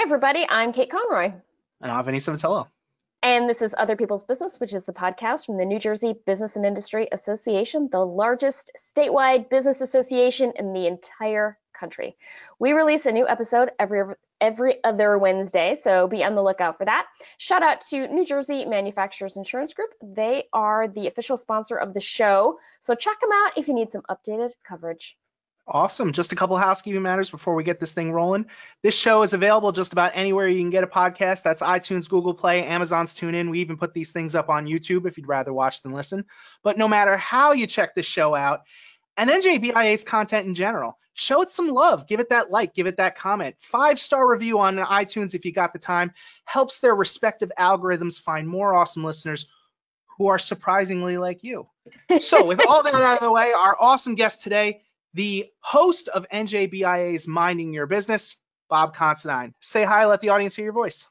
everybody. I'm Kate Conroy. And I'm Vinny Vitello. And this is Other People's Business, which is the podcast from the New Jersey Business and Industry Association, the largest statewide business association in the entire country. We release a new episode every every other Wednesday, so be on the lookout for that. Shout out to New Jersey Manufacturers Insurance Group. They are the official sponsor of the show, so check them out if you need some updated coverage. Awesome. Just a couple housekeeping matters before we get this thing rolling. This show is available just about anywhere you can get a podcast. That's iTunes, Google Play, Amazon's TuneIn. We even put these things up on YouTube if you'd rather watch than listen. But no matter how you check this show out, and NJBIA's content in general, show it some love. Give it that like, give it that comment. Five star review on iTunes if you got the time helps their respective algorithms find more awesome listeners who are surprisingly like you. So, with all that out of the way, our awesome guest today the host of NJBIA's Minding Your Business, Bob Considine. Say hi, let the audience hear your voice.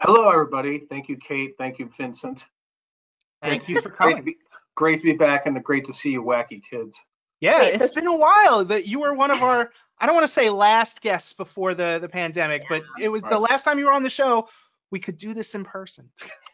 Hello, everybody. Thank you, Kate. Thank you, Vincent. Thank you for coming. Great to, be, great to be back and great to see you, wacky kids. Yeah, it's been a while that you were one of our, I don't want to say last guests before the, the pandemic, but it was the last time you were on the show, we could do this in person.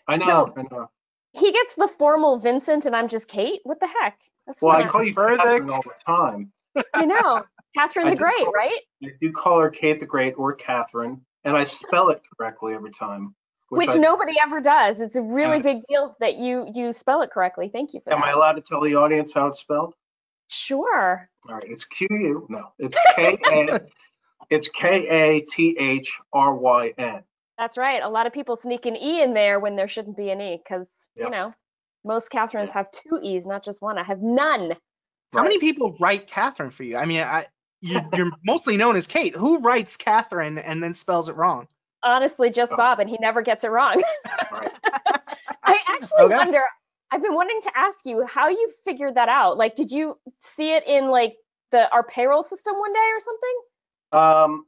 I know, I know. He gets the formal Vincent and I'm just Kate. What the heck? That's well, I call you Catherine all the time. I know. Catherine the Great, call, right? I do call her Kate the Great or Catherine, and I spell it correctly every time. Which, which I, nobody ever does. It's a really big deal that you you spell it correctly. Thank you for am that. Am I allowed to tell the audience how it's spelled? Sure. All right, it's Q U. No, it's K A. it's K A T H R Y N. That's right. A lot of people sneak an E in there when there shouldn't be an E because yep. you know most Catherines have two E's, not just one. I have none. How many people write Catherine for you? I mean, I, you, are mostly known as Kate. Who writes Catherine and then spells it wrong? Honestly, just oh. Bob, and he never gets it wrong. I actually okay. wonder. I've been wanting to ask you how you figured that out. Like, did you see it in like the our payroll system one day or something? Um,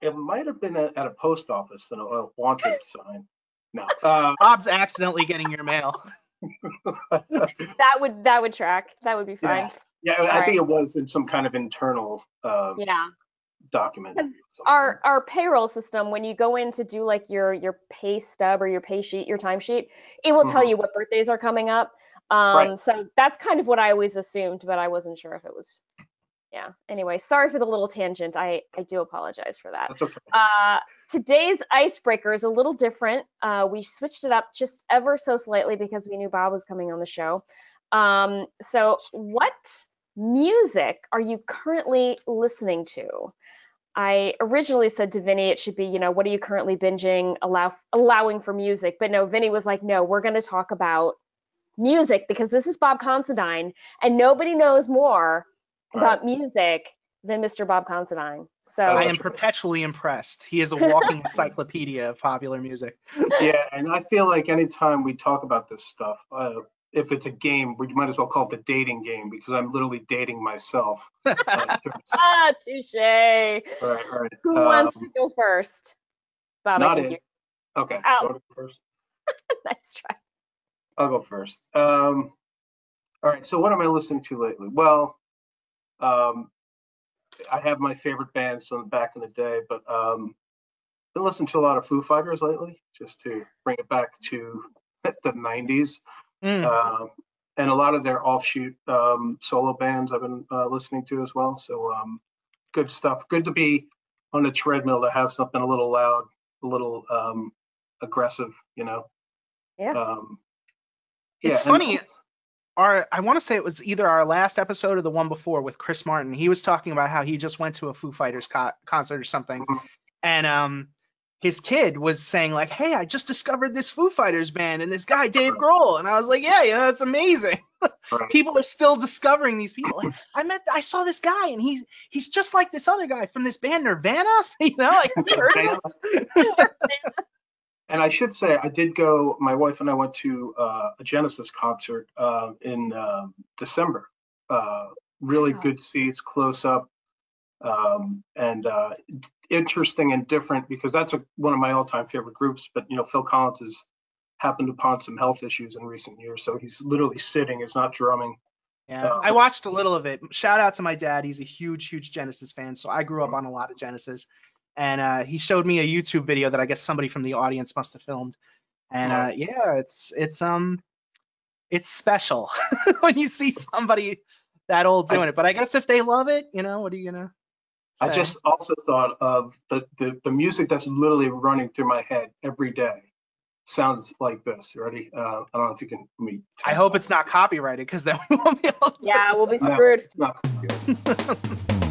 it might have been a, at a post office and a, a wanted sign. No, uh, Bob's accidentally getting your mail. that would that would track. That would be fine. Yeah, yeah I think it was in some kind of internal uh, yeah document. Our our payroll system, when you go in to do like your your pay stub or your pay sheet, your timesheet, it will mm-hmm. tell you what birthdays are coming up. Um, right. So that's kind of what I always assumed, but I wasn't sure if it was yeah. Anyway sorry for the little tangent. I i do apologize for that. That's okay. uh today's icebreaker is a little different. Uh we switched it up just ever so slightly because we knew bob was coming on the show. Um so what music are you currently listening to? I originally said to Vinny it should be, you know, what are you currently binging, allow allowing for music. But no, Vinny was like, no, we're going to talk about music because this is Bob Considine and nobody knows more about music than Mr. Bob Considine. So I am perpetually impressed. He is a walking encyclopedia of popular music. Yeah, and I feel like anytime we talk about this stuff, uh, if it's a game, we might as well call it the dating game because I'm literally dating myself. Uh, ah, touche. Right, right. Who um, wants to go first? Bob, not it. You. Okay, I'll go first. nice try. I'll go first. Um, all right. So what am I listening to lately? Well, um, I have my favorite bands from back in the day, but um, been listening to a lot of Foo Fighters lately, just to bring it back to the 90s. Mm. Uh, and a lot of their offshoot um, solo bands I've been uh, listening to as well. So um, good stuff. Good to be on a treadmill to have something a little loud, a little um, aggressive, you know. Yeah. Um, it's funny our I want to say it was either our last episode or the one before with Chris Martin. He was talking about how he just went to a Foo Fighters co- concert or something, mm-hmm. and um his kid was saying like, "Hey, I just discovered this Foo Fighters band and this guy Dave Grohl," and I was like, "Yeah, you know, that's amazing. People are still discovering these people. I met, I saw this guy, and he's he's just like this other guy from this band Nirvana. you know, like and I should say, I did go. My wife and I went to uh, a Genesis concert uh, in uh, December. Uh, really wow. good seats, close up, um, and uh, interesting and different because that's a, one of my all-time favorite groups. But you know, Phil Collins has happened upon some health issues in recent years, so he's literally sitting. He's not drumming. Yeah, uh, I watched a little of it. Shout out to my dad. He's a huge, huge Genesis fan. So I grew up mm-hmm. on a lot of Genesis and uh, he showed me a YouTube video that I guess somebody from the audience must have filmed. And uh, yeah, it's it's um it's special when you see somebody that old doing it. But I guess if they love it, you know, what are you gonna? I just also thought of the, the, the music that's literally running through my head every day. Sounds like this. You ready? Uh, I don't know if you can. Let I hope it's not copyrighted because then we won't be able. To Yeah, we'll be No. screwed. It's not good.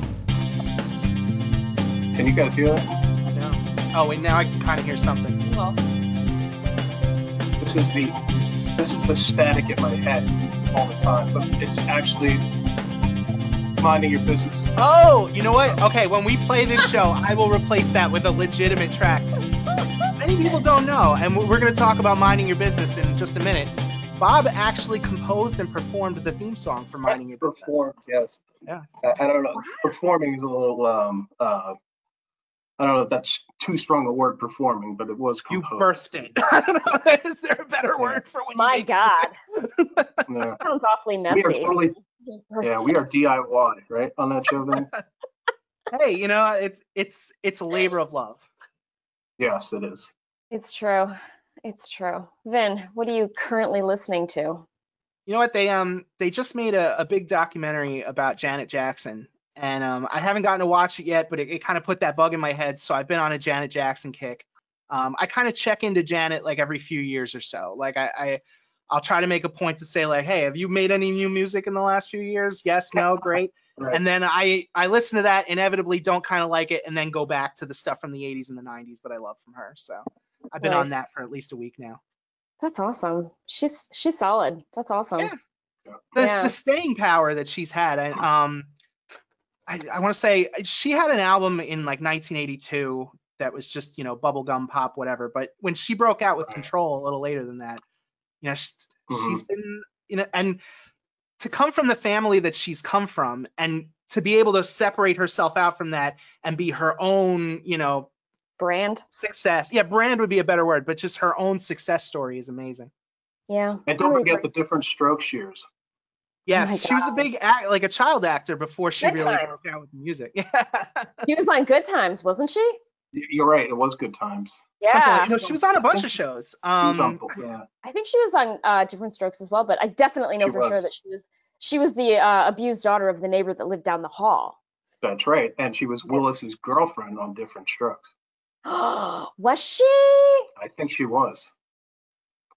Can you guys hear that? Yeah. Oh wait, now I can kind of hear something. Well, This is the this is the static in my head all the time, but it's actually minding your business. Oh, you know what? Okay, when we play this show, I will replace that with a legitimate track. Many people don't know, and we're going to talk about minding your business in just a minute. Bob actually composed and performed the theme song for minding your business. Perform, yes. Yeah. I, I don't know. Performing is a little um uh I don't know if that's too strong a word performing, but it was You composed. birthed it. I don't know. Is there a better word for when you my make God, music? Yeah. sounds awfully We messy. are totally yeah, we are DIY, right? On that show then? Hey, you know, it's it's it's a labor of love. Yes, it is. It's true. It's true. Vin, what are you currently listening to? You know what? They um they just made a, a big documentary about Janet Jackson, and um I haven't gotten to watch it yet, but it, it kind of put that bug in my head, so I've been on a Janet Jackson kick. Um, I kind of check into Janet like every few years or so. Like I, I I'll try to make a point to say like, hey, have you made any new music in the last few years? Yes, no, great. Right. And then I I listen to that, inevitably don't kind of like it, and then go back to the stuff from the 80s and the 90s that I love from her. So I've been Nice. on that for at least a week now. That's awesome. She's she's solid. That's awesome. Yeah. the, Yeah. the staying power that she's had and um i, I want to say she had an album in like 1982 that was just you know bubblegum pop whatever but when she broke out with Right. control a little later than that you know she's, she's Mhm. been you know and to come from the family that she's come from and to be able to separate herself out from that and be her own you know Brand. success yeah brand would be a better word but just her own success story is amazing Yeah. And don't forget the different stroke years. Yes, my she was a big act, like a child actor before she Good really times. broke out with music. Yeah. She was on Good Times, wasn't she? You're right. It was good times. Yeah. like- no, she was on a bunch of shows. Um, on- yeah. I think she was on uh, Diff'rent Strokes as well, but I definitely know She for sure that she was she was the uh, abused daughter of the neighbor that lived down the hall. That's right. And she was Willis's girlfriend on Diff'rent Strokes. was she? I think she was.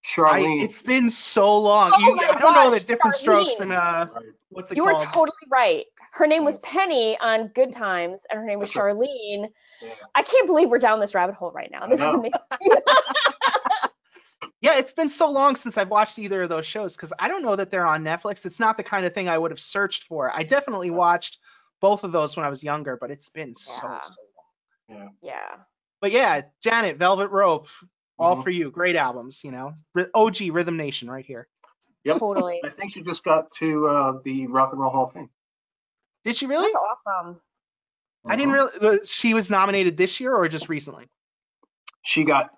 I, Charlene. it's been so long. Oh You, I don't know the different strokes and uh, Right. what's it You were called? totally right. Her name was Penny on Good Times, and her name was Charlene. Yeah. I can't believe we're down this rabbit hole right now. This is amazing. yeah, it's been so long since I've watched either of those shows because I don't know that they're on Netflix. It's not the kind of thing I would have searched for. I definitely watched both of those when I was younger, but it's been so, Yeah. so long. yeah. But yeah, Janet, Velvet Rope, all Mhm. for you. Great albums, you know. OG Rhythm Nation right here. Yep. Totally. I think she just got to uh, the Rock and Roll Hall of Fame. Did she really? That's awesome. I didn't Mhm. really. She was nominated this year or just recently? She got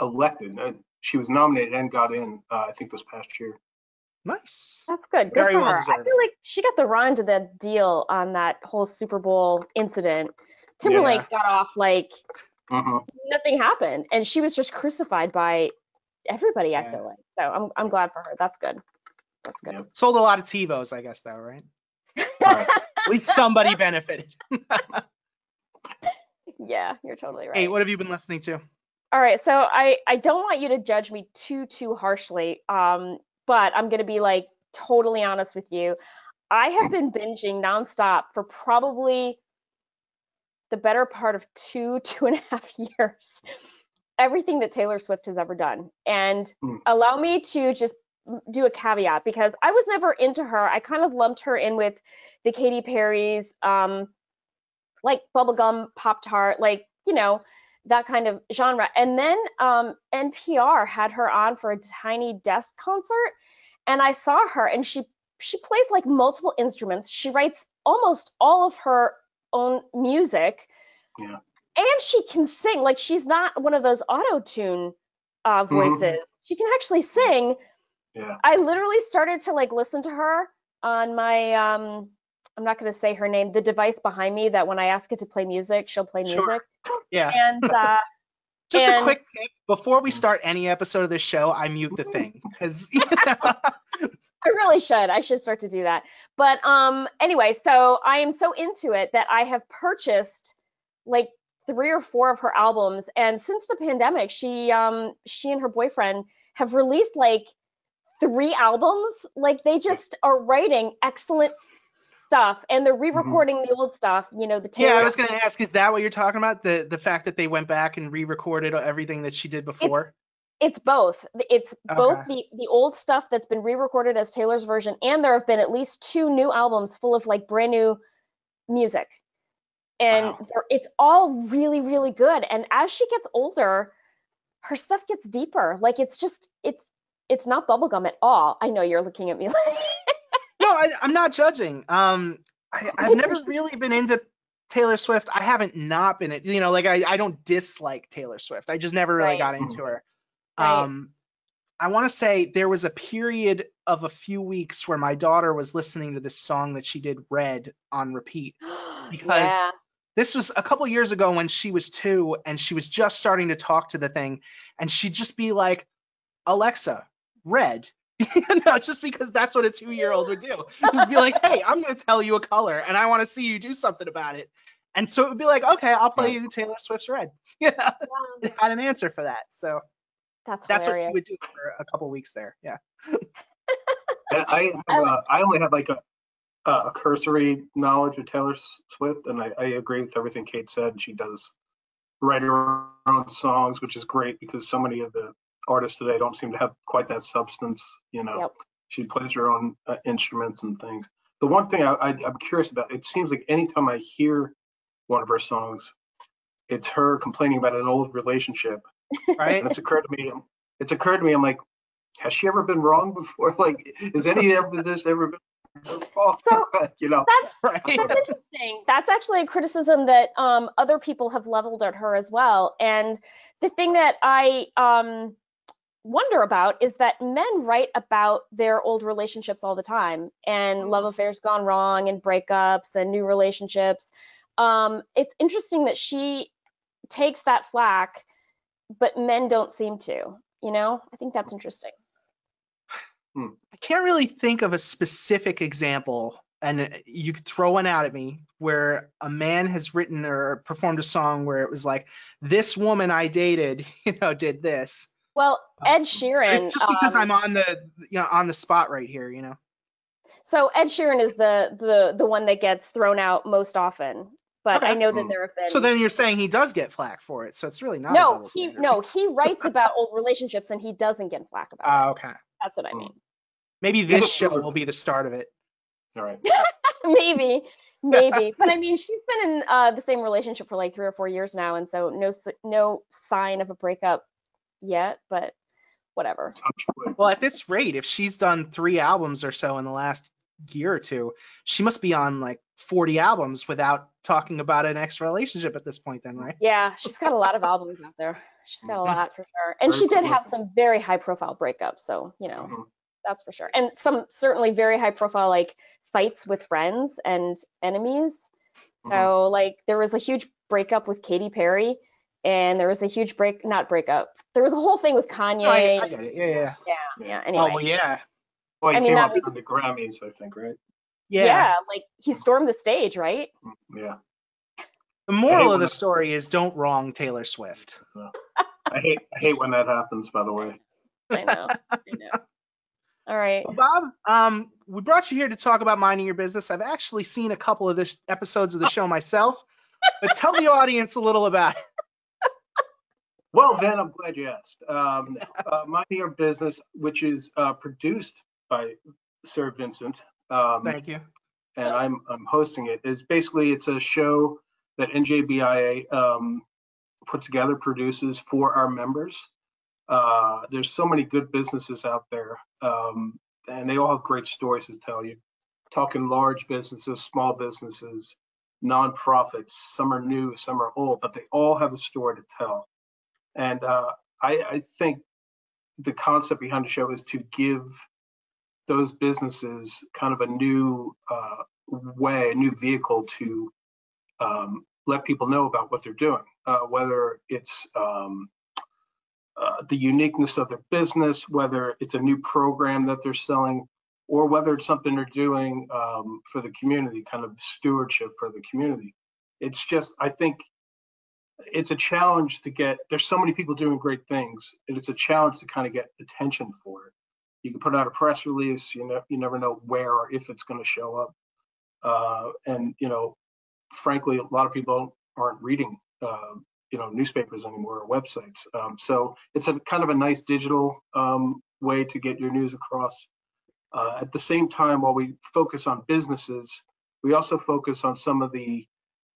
elected. Uh, she was nominated and got in, uh, I think, this past year. Nice. That's good. Good Very for well her. I feel like she got the run to the deal on that whole Super Bowl incident. Timberlake got off like hmm nothing happened, and she was just crucified by everybody. I feel like so. I'm I'm glad for her. That's good. That's good. Yep. Sold a lot of TiVos, I guess, though, right? Right. At least somebody benefited. yeah, you're totally right. hey, what have you been listening to? All right, so I I don't want you to judge me too too harshly, um, but I'm gonna be like totally honest with you. I have been binging nonstop for probably the better part of two two and a half years. Everything that Taylor Swift has ever done, and Hmm. allow me to just do a caveat because I was never into her. I kind of lumped her in with the Katy Perry's, um, like bubblegum pop tart, like you know that kind of genre. And then um, NPR had her on for a tiny desk concert, and I saw her, and she she plays like multiple instruments. She writes almost all of her own music, Yeah. and she can sing. Like she's not one of those auto tune uh, voices. She can actually sing. Yeah. I literally started to like listen to her on my um I'm not going to say her name, the device behind me that when I ask it to play music, she'll play Sure. music. Yeah. And uh, Just a quick tip before we start any episode of this show, I mute the thing because you know, I really should. I should start to do that. But um anyway, so I am so into it that I have purchased like three or four of her albums and since the pandemic, she um she and her boyfriend have released like three albums. Like they just are writing excellent stuff and they're re-recording the old stuff, you know, the yeah, I was gonna ask, is that what you're talking about? The the fact that they went back and re-recorded everything that she did before? It's both. It's both the the old stuff that's been re-recorded as Taylor's version, and there have been at least two new albums full of like brand new music, and Wow. it's all really really good. And as she gets older, her stuff gets deeper. Like it's just it's it's not bubblegum at all. I know you're looking at me like No, I, I'm not judging. Um, I, I've never really been into Taylor Swift. I haven't not been, it, you know, like I, I don't dislike Taylor Swift. I just never really Right. got into her. Right. Um, I want to say there was a period of a few weeks where my daughter was listening to this song that she did Red on repeat. Because yeah. This was a couple years ago when she was two and she was just starting to talk to the thing, and she'd just be like, Alexa, Red. you know, just because that's what a two year old would do. Just be like, hey, I'm going to tell you a color and I want to see you do something about it. And so it would be like, okay, I'll play you Taylor Swift's Red. Yeah, Wow, it had an answer for that. So that's that's what hilarious. she would do for a couple weeks there. Yeah. And I, I have, like- uh, I only have like a, a cursory knowledge of Taylor Swift, and I, I agree with everything Kate said. She does write her own songs, which is great because so many of the artists today don't seem to have quite that substance. You know, Yep. she plays her own uh, instruments and things. The one thing I, I, I'm curious about, it seems like anytime I hear one of her songs, it's her complaining about an old relationship Right. and it's occurred to me it's occurred to me i'm like has she ever been wrong before like is any of this ever been her fault So- you know That's right. That's interesting. That's actually a criticism that um, other people have leveled at her as well. And the thing that I um, wonder about is that men write about their old relationships all the time and love affairs gone wrong and breakups and new relationships. Um, it's interesting that she takes that flack, but men don't seem to. You know, I think that's interesting. Hmm. I can't really think of a specific example, and uh, you could throw one out at me where a man has written or performed a song where it was like, "This woman I dated, you know, did this." Well, um, Ed Sheeran. it's just because um, I'm on the, you know, on the spot right here, you know. So Ed Sheeran is the the the one that gets thrown out most often, but I know that Mm. there have been. So then you're saying he does get flack for it, so it's really not. no, double he standard. no he writes about old relationships and he doesn't get flack about Ah, it. okay. That's what I Mm. mean. Maybe this show will be the start of it. all right maybe, maybe, but I mean she's been in uh, the same relationship for like three or four years now, and so no no sign of a breakup yet, but whatever. Well, at this rate, if she's done three albums or so in the last year or two, she must be on like 40 albums without talking about an ex relationship at this point, then, right? Yeah, she's got a lot of albums out there. She's got a lot for sure, and she did have some very high profile breakups, so you know. Mhm. that's for sure. And some certainly very high profile like fights with friends and enemies. So like there was a huge breakup with Katy Perry and there was a huge break not breakup. There was a whole thing with Kanye. No, I, I get it. Yeah, yeah. yeah, yeah. Anyway. Oh, well, yeah. well he I mean, came that up was- from the grammys i think right Yeah. yeah, like he stormed the stage, right? Mm, yeah The moral of the when- story is don't wrong Taylor Swift. i hate i hate when that happens by the way I know. I know. All right. Well, Bob, um, we brought you here to talk about minding your business. I've actually seen a couple of this episodes of the show myself, but tell the audience a little about it. well van i'm glad you asked um uh, mind your business which is uh produced by sir vincent um Thank you. and I'm I'm hosting it. Is basically it's a show that NJBIA um, put together, produces for our members. Uh, there's so many good businesses out there, um, and they all have great stories to tell you. Talking large businesses, small businesses, nonprofits. Some are new, some are old, but they all have a story to tell. And uh, I, I think the concept behind the show is to give those businesses kind of a new uh, way, a new vehicle to um, let people know about what they're doing, uh, whether it's um, uh, the uniqueness of their business, whether it's a new program that they're selling, or whether it's something they're doing um, for the community, kind of stewardship for the community. It's just, I think it's a challenge to get, there's so many people doing great things, and it's a challenge to kind of get attention for it. You can put out a press release, you know, you never know where or if it's going to show up. Uh, and, you know, frankly, a lot of people aren't reading, uh, you know, newspapers anymore or websites. Um, so it's a kind of a nice digital um, way to get your news across. Uh, at the same time, while we focus on businesses, we also focus on some of the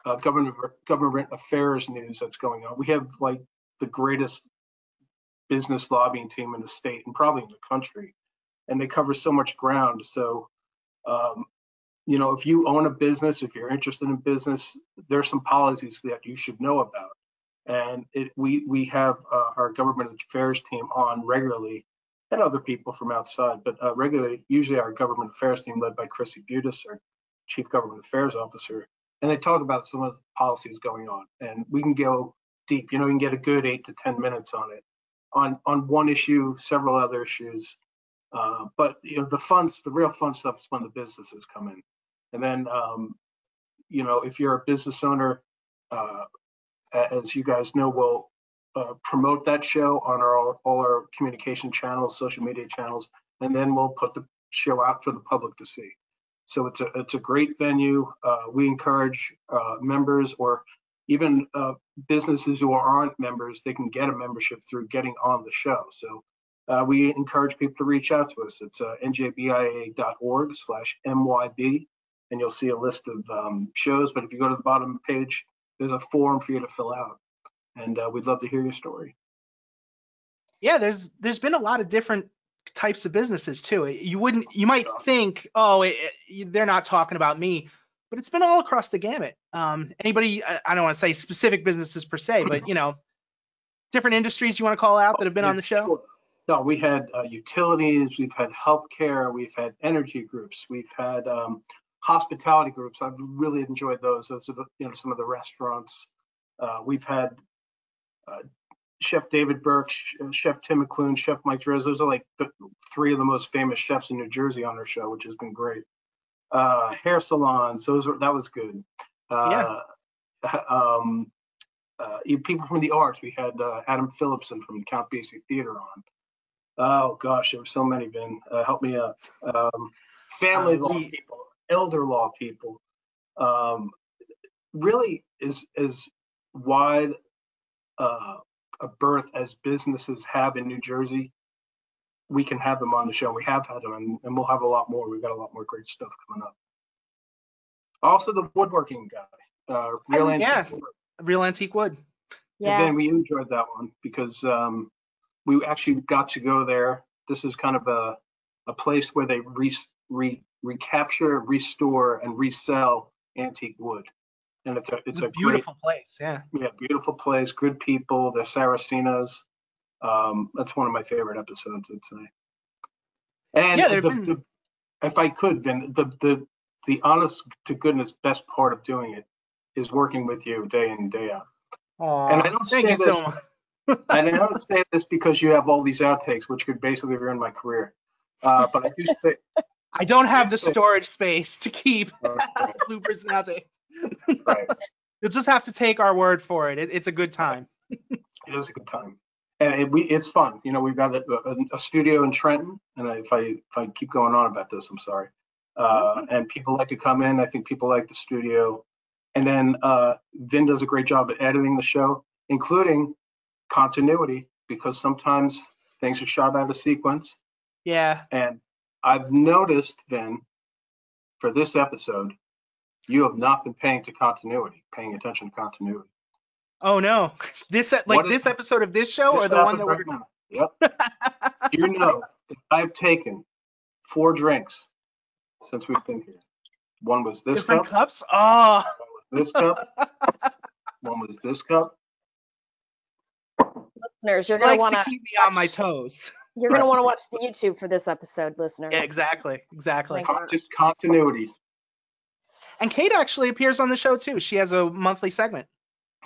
uh, government government affairs news that's going on. We have like the greatest business lobbying team in the state and probably in the country, and they cover so much ground. So, um, you know, if you own a business, if you're interested in business, there's some policies that you should know about. And it, we we have uh, our government affairs team on regularly and other people from outside, but uh, regularly, usually our government affairs team led by Chrissy Buteas, our chief government affairs officer, and they talk about some of the policies going on. And we can go deep, you know, we can get a good eight to 10 minutes on it, on, on one issue, several other issues. Uh, but you know, the fun, the real fun stuff is when the businesses come in. And then, um, you know, if you're a business owner, uh, as you guys know, we'll uh, promote that show on our all our communication channels, social media channels, and then we'll put the show out for the public to see. So it's a it's a great venue. Uh, we encourage uh, members or even uh, businesses who aren't members, they can get a membership through getting on the show. So uh, we encourage people to reach out to us. It's uh, njbia.org slash MYB, and you'll see a list of um, shows. But if you go to the bottom page, there's a form for you to fill out and uh, we'd love to hear your story. Yeah, there's there's been a lot of different types of businesses too. You wouldn't you might think, oh, it, it, they're not talking about me, but it's been all across the gamut. Um, anybody, I, I don't want to say specific businesses per se, but you know, different industries you want to call out that have been on the show. No, we had uh, utilities, we've had healthcare, we've had energy groups, we've had um, hospitality groups. I've really enjoyed those. Those are the, you know some of the restaurants. Uh, we've had uh, Chef David Burke, uh, Chef Tim McLoone, Chef Mike Jerez. Those are like the three of the most famous chefs in New Jersey on our show, which has been great. Uh, hair salons, those were that was good. Uh, yeah. Um, uh, people from the arts. We had uh, Adam Philipson from Count Basie Theater on. Oh gosh, there were so many. Vin, uh, help me out. Um, family law people, elder law people. Um, really is as wide uh, a berth as businesses have in New Jersey, we can have them on the show. We have had them, and, and we'll have a lot more. We've got a lot more great stuff coming up. Also, the woodworking guy, uh, real antique yeah, wood. real antique wood. Yeah. Again, we enjoyed that one because um, we actually got to go there. This is kind of a a place where they re, re, recapture, restore, and resell antique wood and it's a it's, a, a beautiful great, place. Yeah. Yeah, beautiful place, good people. They're Saracenos. Um, that's one of my favorite episodes, I'd say. And yeah, the, been... the, if I could, Vin, the the the honest to goodness best part of doing it is working with you day in and day out. Aww, and I don't thank you this, so much. and I don't say this because you have all these outtakes, which could basically ruin my career. Uh, but I do say I don't have the storage space to keep bloopers and outtakes right. You'll just have to take our word for it. it it's a good time. it is a good time, and it, we, it's fun. You know, we've got a, a, a studio in Trenton, and if I if I keep going on about this, I'm sorry. Uh, mm-hmm. And people like to come in. I think people like the studio, and then uh, Vin does a great job at editing the show, including continuity, because sometimes things are shot out of sequence. Yeah. And I've noticed, Vin, for this episode, you have not been paying to continuity, paying attention to continuity. Oh no! This uh, like this episode of this show this or the one that we're now. Yep. you know that I've taken four drinks since we've been here. One was this Different cup. cups. Oh. One was this cup. one was this cup. Listeners, you're gonna want to keep me on my toes. You're Right. gonna want to watch the YouTube for this episode, listeners. Yeah, exactly, exactly. Thank continuity. And Kate actually appears on the show too. She has a monthly segment.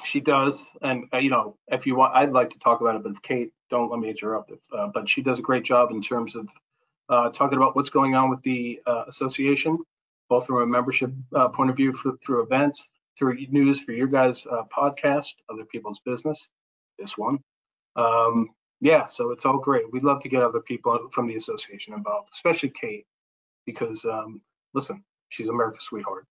She does, and uh, you know, if you want, I'd like to talk about it, but Kate, don't let me interrupt. If, uh, but she does a great job in terms of uh, talking about what's going on with the uh, association, both from a membership uh, point of view, through, through events, through news for your guys' uh, podcast, other people's business, this one. Um, yeah, so it's all great. We'd love to get other people from the association involved, especially Kate, because um, listen, she's America's sweetheart.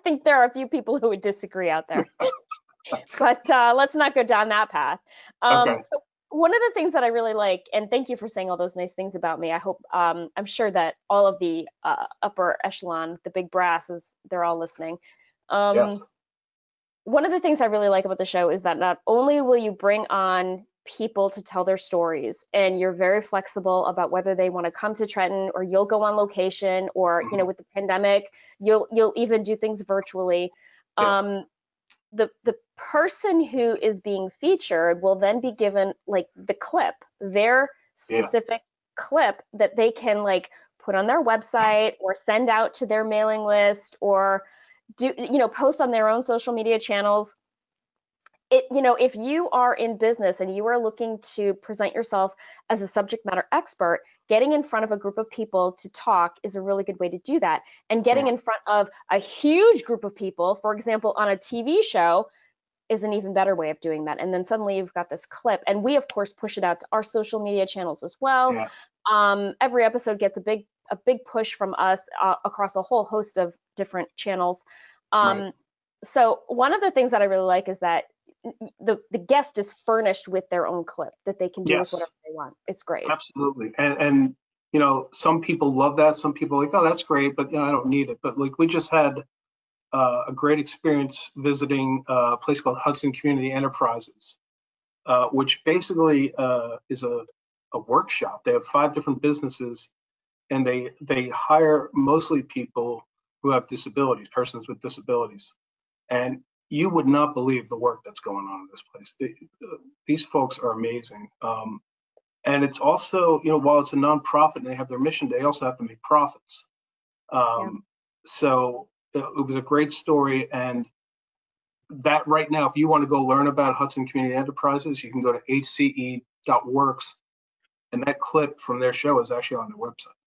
I think there are a few people who would disagree out there. but uh, let's not go down that path. Um, Okay. so one of the things that I really like, and thank you for saying all those nice things about me. I hope, um, I'm sure that all of the uh, upper echelon, the big brasses, they're all listening. Um, Yes. One of the things I really like about the show is that not only will you bring on people to tell their stories, and you're very flexible about whether they want to come to Trenton or you'll go on location, or you know, with the pandemic, you'll you'll even do things virtually. Yeah. Um, the the person who is being featured will then be given like the clip, their Yeah. specific clip that they can like put on their website or send out to their mailing list or do you know post on their own social media channels it you know if you are in business and you are looking to present yourself as a subject matter expert getting in front of a group of people to talk is a really good way to do that and getting Yeah. in front of a huge group of people for example on a tv show is an even better way of doing that and then suddenly you've got this clip and we of course push it out to our social media channels as well Yeah. um, every episode gets a big a big push from us uh, across a whole host of different channels um, Right. so one of the things that i really like is that the the guest is furnished with their own clip that they can do Yes. whatever they want it's great Absolutely. And, and, you know, some people love that. Some people are like, oh, that's great, but, you know, I don't need it. But like, we just had uh, a great experience visiting uh, a place called Hudson Community Enterprises, uh, which basically uh, is a, a workshop. They have five different businesses and they, they hire mostly people who have disabilities, persons with disabilities. And you would not believe the work that's going on in this place. They, uh, these folks are amazing. Um, and it's also, you know, while it's a nonprofit and they have their mission, they also have to make profits. Um, So uh, it was a great story. And that right now, if you want to go learn about Hudson Community Enterprises, you can go to hce.works. And that clip from their show is actually on their website.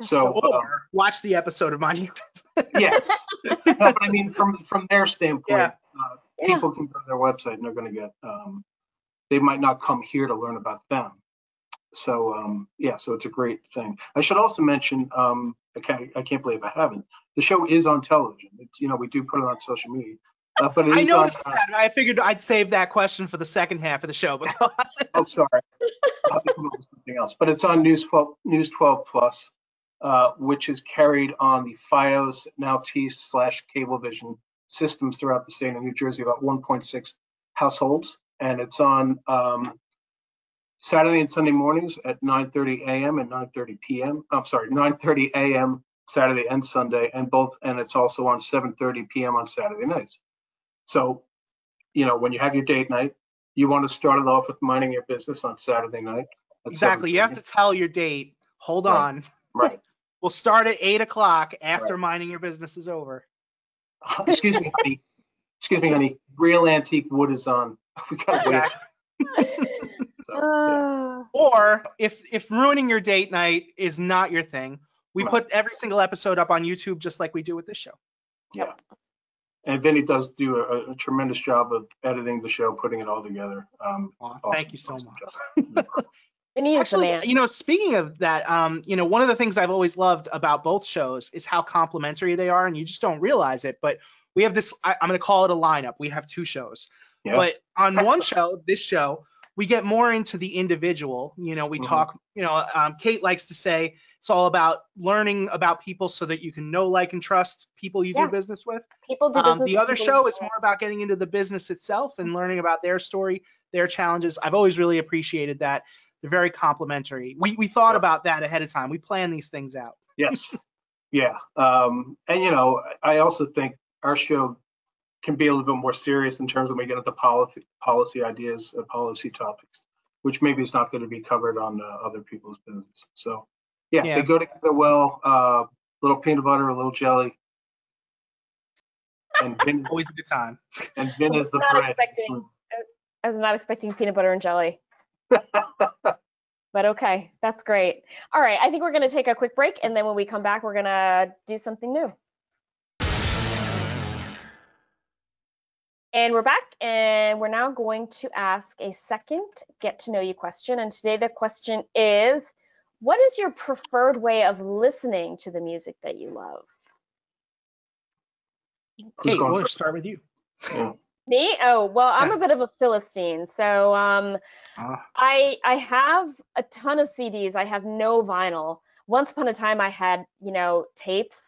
So, so uh, watch the episode of Your yes. No, but I mean, from from their standpoint, Yeah. uh, Yeah. people can go to their website and they're going to get. Um, they might not come here to learn about them. So um, yeah, so it's a great thing. I should also mention. Um, I can't, I can't believe I haven't. The show is on television. It's you know we do put it on social media, uh, but it I is on. noticed uh, that. I figured I'd save that question for the second half of the show. But on. Oh, sorry. I'll have to come up with something else. But it's on News 12, News 12 Plus, uh, which is carried on the FiOS now T slash Cablevision systems throughout the state of New Jersey, about 1.6 households, and it's on um, Saturday and Sunday mornings at 9:30 a.m. and 9:30 p.m. I'm sorry, 9:30 a.m. Saturday and Sunday, and both, and it's also on 7:30 p.m. on Saturday nights. So, you know, when you have your date night, you want to start it off with minding your business on Saturday night. exactly. You have to tell your date. Hold Right. on. Right. We'll start at eight o'clock after minding your business is over. Excuse me, honey. Excuse me, honey. Real antique wood is on. We gotta wait. So, yeah. Uh, Or if if ruining your date night is not your thing, we Right. put every single episode up on YouTube just like we do with this show. Yeah. And Vinny does do a, a tremendous job of editing the show, putting it all together. Um, Aw, awesome, Thank you so awesome much. Job. Vinny is the Actually, man. you know, speaking of that, um, you know, one of the things I've always loved about both shows is how complementary they are, and you just don't realize it. But we have this, I, I'm going to call it a lineup. We have two shows. Yeah. But on one show, this show, we get more into the individual. You know, we Mhm. talk, you know, um, Kate likes to say it's all about learning about people so that you can know, like, and trust people you Yeah. do business with. People do Um, business the with other show is more about getting into the business itself and learning about their story, their challenges. I've always really appreciated that. They're very complimentary. We we thought Yeah. about that ahead of time. We plan these things out. Yes. Yeah. Um, and you know, I also think our show can be a little bit more serious in terms when we get into policy policy ideas, uh, policy topics. which maybe is not going to be covered on uh, other people's business. So yeah, Yeah. they go together well. Uh, little peanut butter, a little jelly, and Vin, Always a good time. and Vin is the Not bread. I was not expecting peanut butter and jelly. But okay, that's great. All right, I think we're going to take a quick break, and then when we come back, we're going to do something new. And we're back, and we're now going to ask a second get to know you question. And today the question is What is your preferred way of listening to the music that you love? Who's Hey, going we'll start with you. Yeah. Me? Oh, well, I'm Yeah. a bit of a Philistine. So um, Uh, I I have a ton of CDs. I have no vinyl. Once upon a time, I had you know tapes,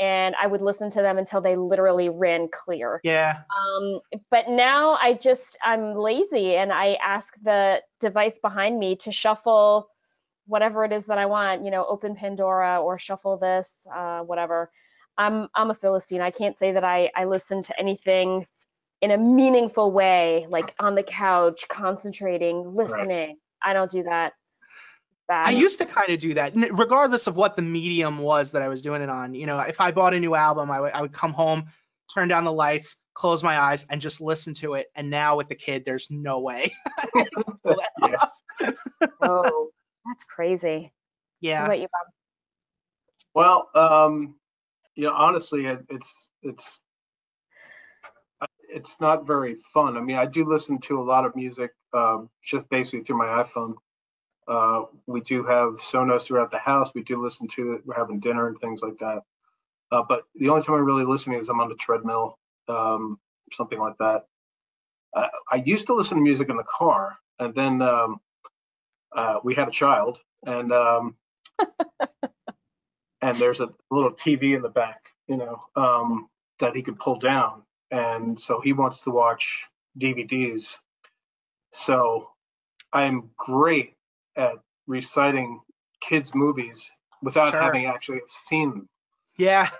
and I would listen to them until they literally ran clear. yeah. Um, but now I just I'm lazy, and I ask the device behind me to shuffle whatever it is that I want. You know, open Pandora or shuffle this, uh, whatever. I'm I'm a Philistine. I can't say that I I listen to anything in a meaningful way, like on the couch, concentrating, listening. I don't do that. Bad. I used to kind of do that, regardless of what the medium was that I was doing it on. You know, if I bought a new album, I would come home, turn down the lights, close my eyes, and just listen to it. And now with the kid, there's no way. Pull that Yeah. oh, that's crazy. What yeah. about you, Bob? Well, um, you know, honestly, it, it's it's it's not very fun. I mean, I do listen to a lot of music um, just basically through my iPhone. Uh, we do have Sonos throughout the house. We do listen to it. We're having dinner and things like that. Uh, but the only time I'm really listening is I'm on the treadmill, um, something like that. Uh, I used to listen to music in the car, and then um, uh, we had a child, and um, and there's a little TV in the back, you know, um, that he could pull down, and so he wants to watch DVDs. So I'm great at reciting kids' movies without Sure. having actually seen them. Yeah.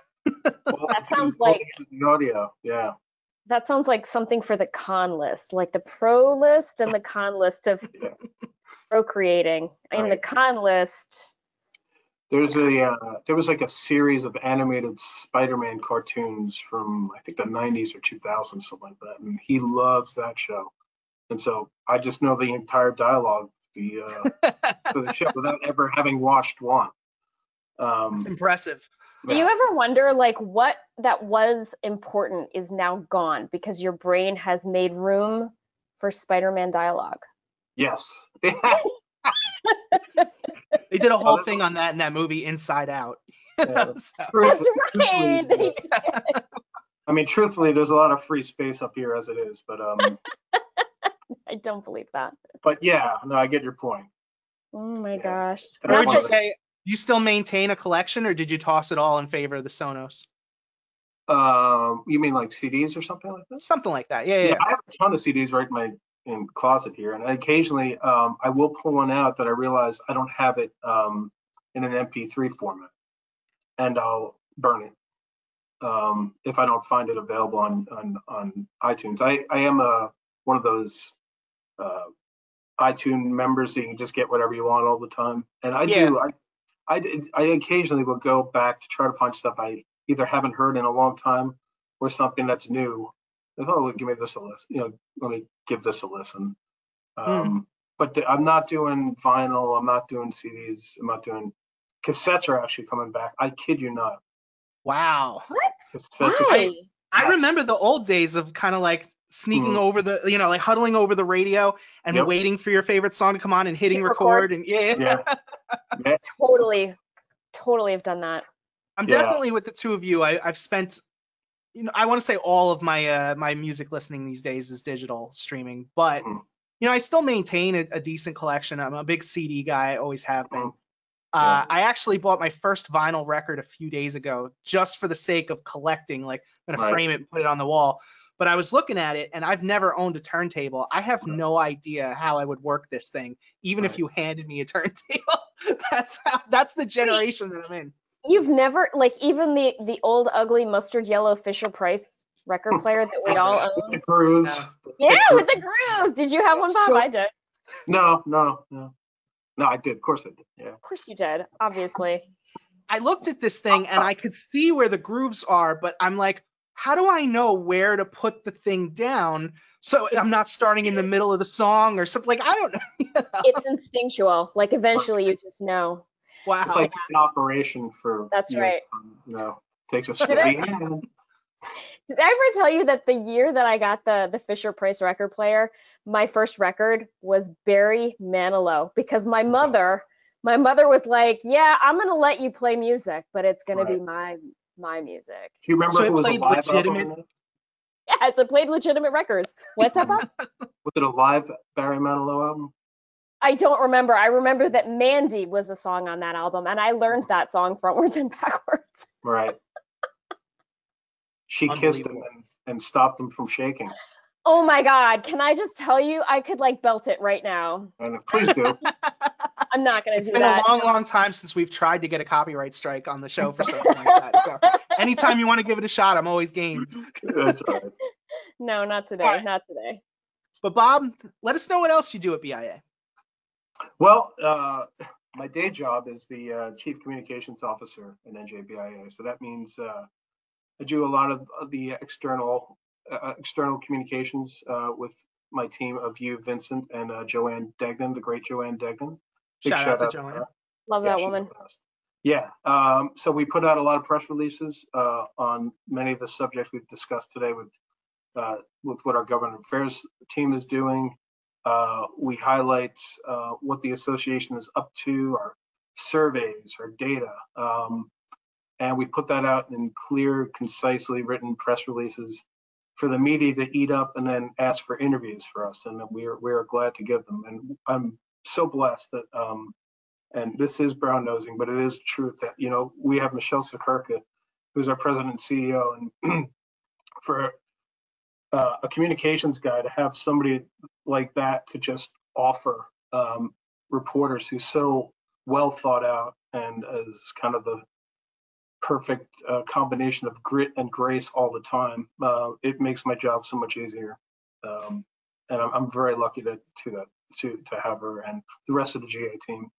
That sounds like- the audio. Yeah. That sounds like something for the con list, like the pro list and the con list of Yeah. procreating. In the con list, There's a uh, there was like a series of animated Spider-Man cartoons from I think the 90s or 2000s, something like that, and he loves that show. And so I just know the entire dialogue the uh, for the show without ever having watched one. Um, It's impressive. do you ever wonder like what that was important is now gone because your brain has made room for Spider-Man dialogue? Yes. They did a whole thing on that in that movie Inside Out. Yeah. That's right. They- I mean, truthfully, there's a lot of free space up here as it is, but um, I don't believe that. but yeah, no, I get your point. Oh my Yeah. gosh. And I Not would you say you still maintain a collection, or did you toss it all in favor of the Sonos? Um, you mean like CDs or something like that? Something like that. Yeah, yeah. Yeah, yeah. I have a ton of CDs right in my in closet here, and occasionally um, I will pull one out that I realize I don't have it um, in an MP3 format, and I'll burn it um, if I don't find it available on on, on iTunes. I I am a one of those uh, iTunes members that you can just get whatever you want all the time, and I do I I occasionally will go back to try to find stuff I either haven't heard in a long time or something that's new. Oh, give me this a listen. You know, let me give this a listen. Um, But th- I'm not doing vinyl. I'm not doing CDs. I'm not doing cassettes. Are actually coming back. I kid you not. Wow. What? Cassettes Why? I Yes. remember the old days of kind of like sneaking Mhm. over the, you know, like huddling over the radio and Yep. waiting for your favorite song to come on and hitting Hit record. record. And yeah, Yeah. yeah. Totally, totally have done that. I'm Yeah. definitely with the two of you. I, I've spent, you know, I want to say all of my uh, my music listening these days is digital streaming, but Mhm. you know, I still maintain a, a decent collection. I'm a big CD guy, I always have been. Mhm. Uh, I actually bought my first vinyl record a few days ago just for the sake of collecting. Like, I'm gonna Right. frame it and put it on the wall. But I was looking at it, and I've never owned a turntable. I have Right. no idea how I would work this thing, even if you handed me a turntable. that's how, that's the generation that I'm in. You've never like even the the old ugly mustard yellow Fisher Price record hmm. player that we all own. the grooves. Yeah. Yeah, with the grooves. Did you have one, Bob? So- I did. No, no, no. No, I did. Of course I did. Yeah. Of course you did, obviously. I looked at this thing and I could see where the grooves are, but I'm like, how do I know where to put the thing down so I'm not starting in the middle of the song or something? Like I don't know. It's instinctual. Like eventually you just know. Wow. It's like an operation for. That's you know, right. um, You know, takes a Did steady I- hand. Did I ever tell you that the year that I got the the Fisher Price record player, my first record was Barry Manilow because my mother, my mother was like, "Yeah, I'm gonna let you play music, but it's gonna be my my music." Do you remember So if it it was a live album? legitimate- in it? Yeah, it's a played legitimate records. What's up? Was it a live Barry Manilow album? I don't remember. I remember that Mandy was a song on that album, and I learned that song frontwards and backwards. Right. She kissed him and, and stopped him from shaking. Oh my God! Can I just tell you, I could like belt it right now. And please do. I'm not gonna It's do been that. a long, long time since we've tried to get a copyright strike on the show for something like that. So anytime you want to give it a shot, I'm always game. That's all right. No, not today. All right. Not today. But Bob, let us know what else you do at BIA. Well, uh, my day job is the uh, chief communications officer in NJBIA. So that means uh, I do a lot of of the external uh, external communications uh, with my team of you, Vincent, and uh, Joanne Degnan, the great Joanne Degnan. Big Shout out to her. Joanne. Love Yeah, that woman. Yeah. Um, so we put out a lot of press releases uh, on many of the subjects we've discussed today with uh, with what our government affairs team is doing. Uh, we highlight uh, what the association is up to, our surveys, our data, um, and we put that out in clear, concisely written press releases for the media to eat up and then ask for interviews for us, and we are we are glad to give them. And I'm so blessed that um, and this is brown nosing, but it is truth that, you know, we have Michele Siekerka, who's our president and CEO, and for uh, a communications guy to have somebody like that to just offer um, reporters who's so well thought out and is kind of the perfect uh, combination of grit and grace all the time, uh, it makes my job so much easier. Um, and I'm, I'm very lucky to to that to to have her and the rest of the GA team.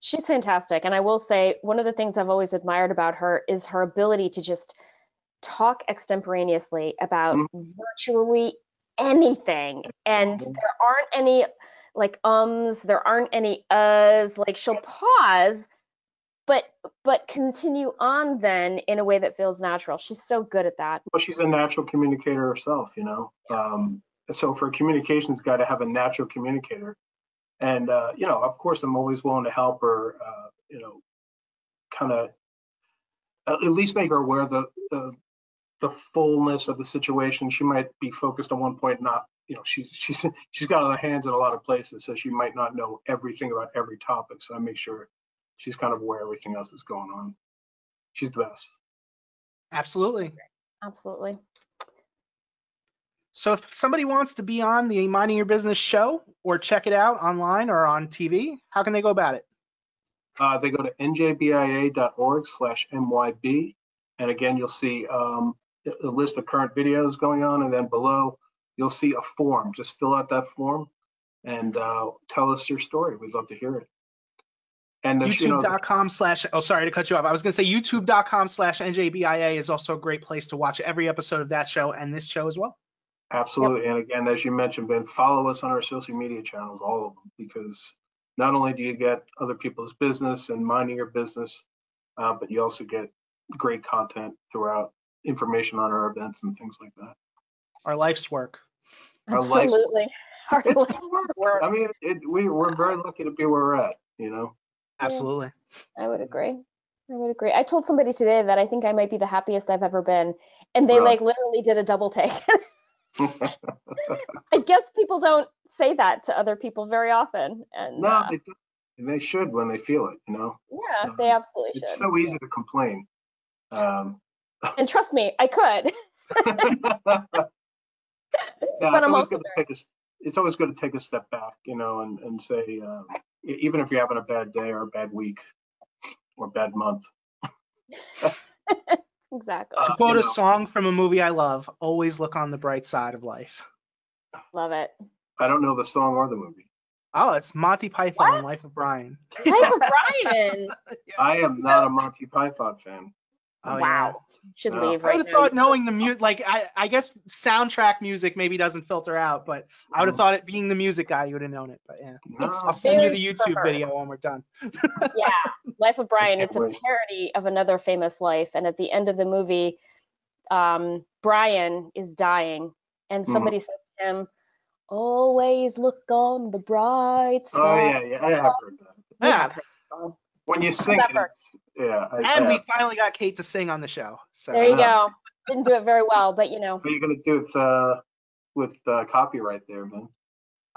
She's fantastic. And I will say, one of the things I've always admired about her is her ability to just talk extemporaneously about Mhm. virtually anything. And Mhm. there aren't any like ums, there aren't any uhs. Like she'll pause, but but continue on then in a way that feels natural. She's so good at that. Well, she's a natural communicator herself, you know. Um, so for communications guy to have a natural communicator, and uh, you know, of course, I'm always willing to help her. Uh, you know, kind of at least make her aware of the, the the fullness of the situation. She might be focused on one point, not you know, she's she's she's got her hands in a lot of places, so she might not know everything about every topic. So I make sure she's kind of aware everything else that's going on. She's the best. Absolutely. Absolutely. So if somebody wants to be on the Minding Your Business show or check it out online or on TV, how can they go about it? Uh, they go to njbia.org slash MYB. And again, you'll see um, a list of current videos going on. And then below, you'll see a form. Just fill out that form and uh, tell us your story. We'd love to hear it. And the, you know, YouTube.com slash, oh, sorry to cut you off. I was going to say youtube.com slash NJBIA is also a great place to watch every episode of that show and this show as well. absolutely. And again, as you mentioned, Ben, follow us on our social media channels, all of them, because not only do you get other people's business and minding your business, uh, but you also get great content throughout, information on our events and things like that. Our life's work. Our life's- Absolutely. Our It's life work. work. I mean, it, we, we're very lucky to be where we're at, you know? Absolutely. I would agree. I would agree. I told somebody today that I think I might be the happiest I've ever been, and they Really? like literally did a double take. I guess people don't say that to other people very often, and no, uh, they, do. and they should when they feel it, you know? yeah, they absolutely It's should. so easy to complain. Um, and trust me, I could. yeah, But it's I'm always also good to take a, s- it's always good to take a step back, you know, and, and say, um, e- even if you're having a bad day or a bad week or bad month. Exactly. Uh, To quote you a know. song from a movie I love, always look on the bright side of life. Love it. I don't know the song or the movie. Oh, it's Monty Python, What? Life of Brian. Life of Brian. I am not a Monty Python fan. Oh, wow. Should No. leave I would have thought knowing the mute, like I, I guess soundtrack music maybe doesn't filter out, but I would have thought it being the music guy, you would have known it. But yeah, No. I'll send you the YouTube perverse. video when we're done. yeah, Life of Brian. can't It's a parody of another famous life, and at the end of the movie, um, Brian is dying, and Mhm. somebody says to him, "Always look on the bright side." Oh yeah, yeah, I have heard that. You Yeah. have heard the song. When you sing it, it's, yeah. I, And I we finally got Kate to sing on the show. So There you go. Didn't do it very well, but you know. What are you gonna do with uh, with uh, copyright there, man?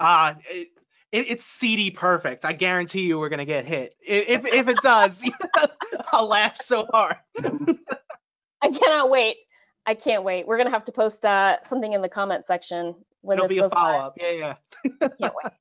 uh, it, it, it's CD perfect. I guarantee you we're gonna get hit. If if it does, I'll laugh so hard. I cannot wait. I can't wait. We're gonna have to post uh, something in the comment section when It'll this be a goes live. follow up. Yeah, yeah. Can't wait.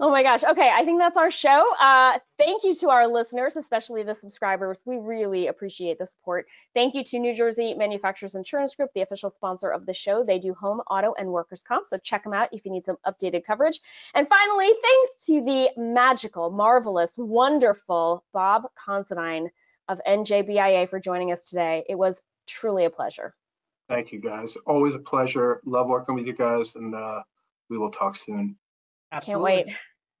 Oh my gosh. Okay, I think that's our show. Uh, thank you to our listeners, especially the subscribers. We really appreciate the support. Thank you to New Jersey Manufacturers Insurance Group, the official sponsor of the show. They do home, auto, and workers' comp, so check them out if you need some updated coverage. And finally, thanks to the magical, marvelous, wonderful Bob Considine of NJBIA for joining us today. It was truly a pleasure. Thank you guys. Always a pleasure. Love working with you guys, and uh, we will talk soon. Can't wait.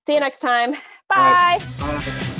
See you next time. Right. Bye. Bye.